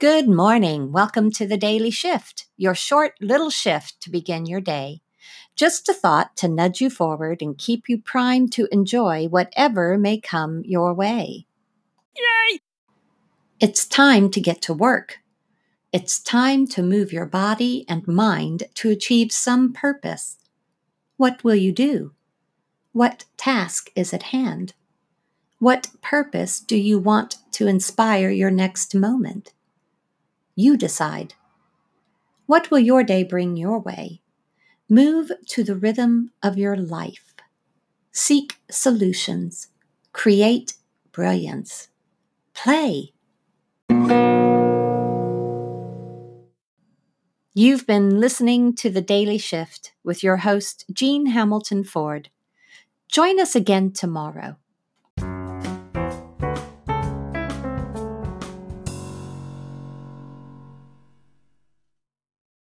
Good morning. Welcome to the Daily Shift, your short little shift to begin your day. Just a thought to nudge you forward and keep you primed to enjoy whatever may come your way. Yay! It's time to get to work. It's time to move your body and mind to achieve some purpose. What will you do? What task is at hand? What purpose do you want to inspire your next moment? You decide. What will your day bring your way? Move to the rhythm of your life. Seek solutions. Create brilliance. Play. You've been listening to The Daily Shift with your host, Jean Hamilton Ford. Join us again tomorrow